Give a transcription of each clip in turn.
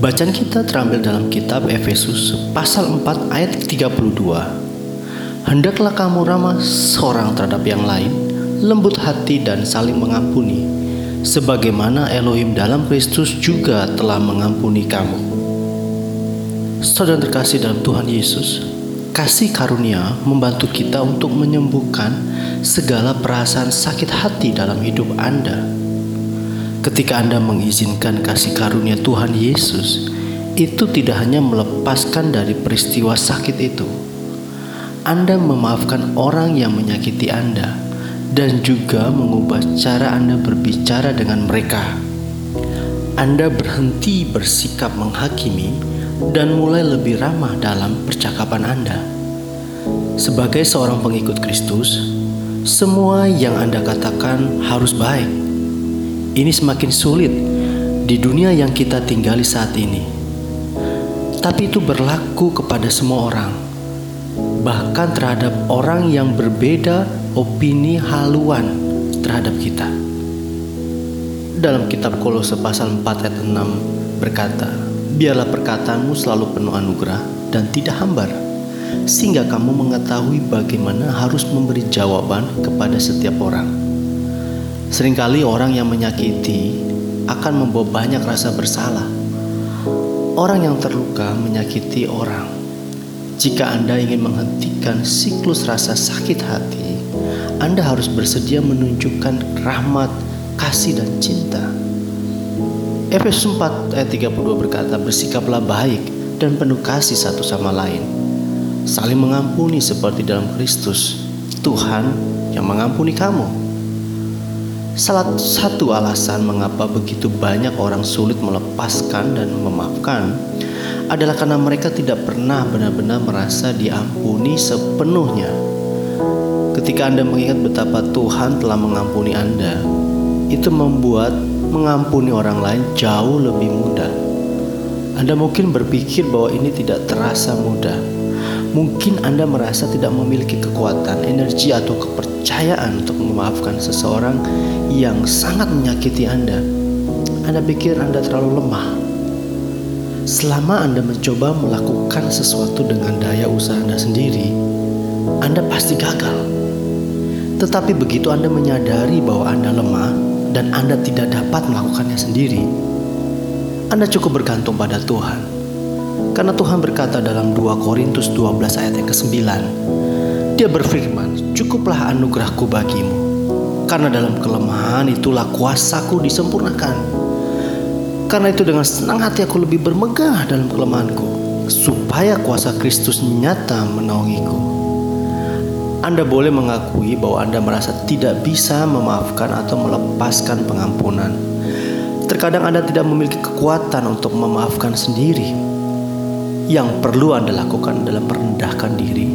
Bacaan kita terambil dalam kitab Efesus pasal 4 ayat 32. Hendaklah kamu ramah seorang terhadap yang lain, lembut hati dan saling mengampuni, sebagaimana Elohim dalam Kristus juga telah mengampuni kamu. Saudara terkasih dalam Tuhan Yesus, Kasih karunia membantu kita untuk menyembuhkan segala perasaan sakit hati dalam hidup Anda. Ketika Anda mengizinkan kasih karunia Tuhan Yesus, itu tidak hanya melepaskan dari peristiwa sakit itu. Anda memaafkan orang yang menyakiti Anda dan juga mengubah cara Anda berbicara dengan mereka. Anda berhenti bersikap menghakimi dan mulai lebih ramah dalam percakapan Anda. Sebagai seorang pengikut Kristus, semua yang Anda katakan harus baik. Ini semakin sulit di dunia yang kita tinggali saat ini. Tapi itu berlaku kepada semua orang, bahkan terhadap orang yang berbeda opini haluan terhadap kita. Dalam kitab Kolose pasal 4 ayat 6 berkata, Biarlah perkataanmu selalu penuh anugerah dan tidak hambar, sehingga kamu mengetahui bagaimana harus memberi jawaban kepada setiap orang. Seringkali orang yang menyakiti akan membawa banyak rasa bersalah. Orang yang terluka menyakiti orang. Jika Anda ingin menghentikan siklus rasa sakit hati, Anda harus bersedia menunjukkan rahmat, kasih, dan cinta Efesus 4 ayat 32 berkata, Bersikaplah baik dan penuh kasih satu sama lain. Saling mengampuni seperti dalam Kristus, Tuhan yang mengampuni kamu. Salah satu alasan mengapa begitu banyak orang sulit melepaskan dan memaafkan adalah karena mereka tidak pernah benar-benar merasa diampuni sepenuhnya. Ketika Anda mengingat betapa Tuhan telah mengampuni Anda, itu membuat mengampuni orang lain jauh lebih mudah. Anda mungkin berpikir bahwa ini tidak terasa mudah. Mungkin Anda merasa tidak memiliki kekuatan, energi, atau kepercayaan untuk memaafkan seseorang yang sangat menyakiti Anda. Anda pikir Anda terlalu lemah. Selama Anda mencoba melakukan sesuatu dengan daya usaha Anda sendiri, Anda pasti gagal. Tetapi begitu Anda menyadari bahwa Anda lemah, dan Anda tidak dapat melakukannya sendiri, Anda cukup bergantung pada Tuhan. Karena Tuhan berkata dalam 2 Korintus 12 ayat yang ke-9, Dia berfirman, cukuplah anugerahku bagimu, karena dalam kelemahan itulah kuasaku disempurnakan. Karena itu dengan senang hati aku lebih bermegah dalam kelemahanku, supaya kuasa Kristus nyata menaungiku. Anda boleh mengakui bahwa Anda merasa tidak bisa memaafkan atau melepaskan pengampunan. Terkadang Anda tidak memiliki kekuatan untuk memaafkan sendiri. Yang perlu Anda lakukan adalah merendahkan diri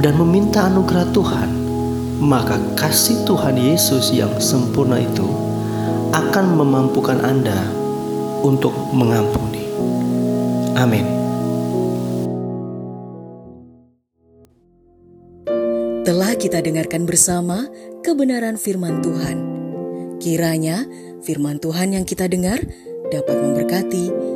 dan meminta anugerah Tuhan. Maka kasih Tuhan Yesus yang sempurna itu akan memampukan Anda untuk mengampuni. Amin. Telah kita dengarkan bersama kebenaran firman Tuhan. Kiranya firman Tuhan yang kita dengar dapat memberkati,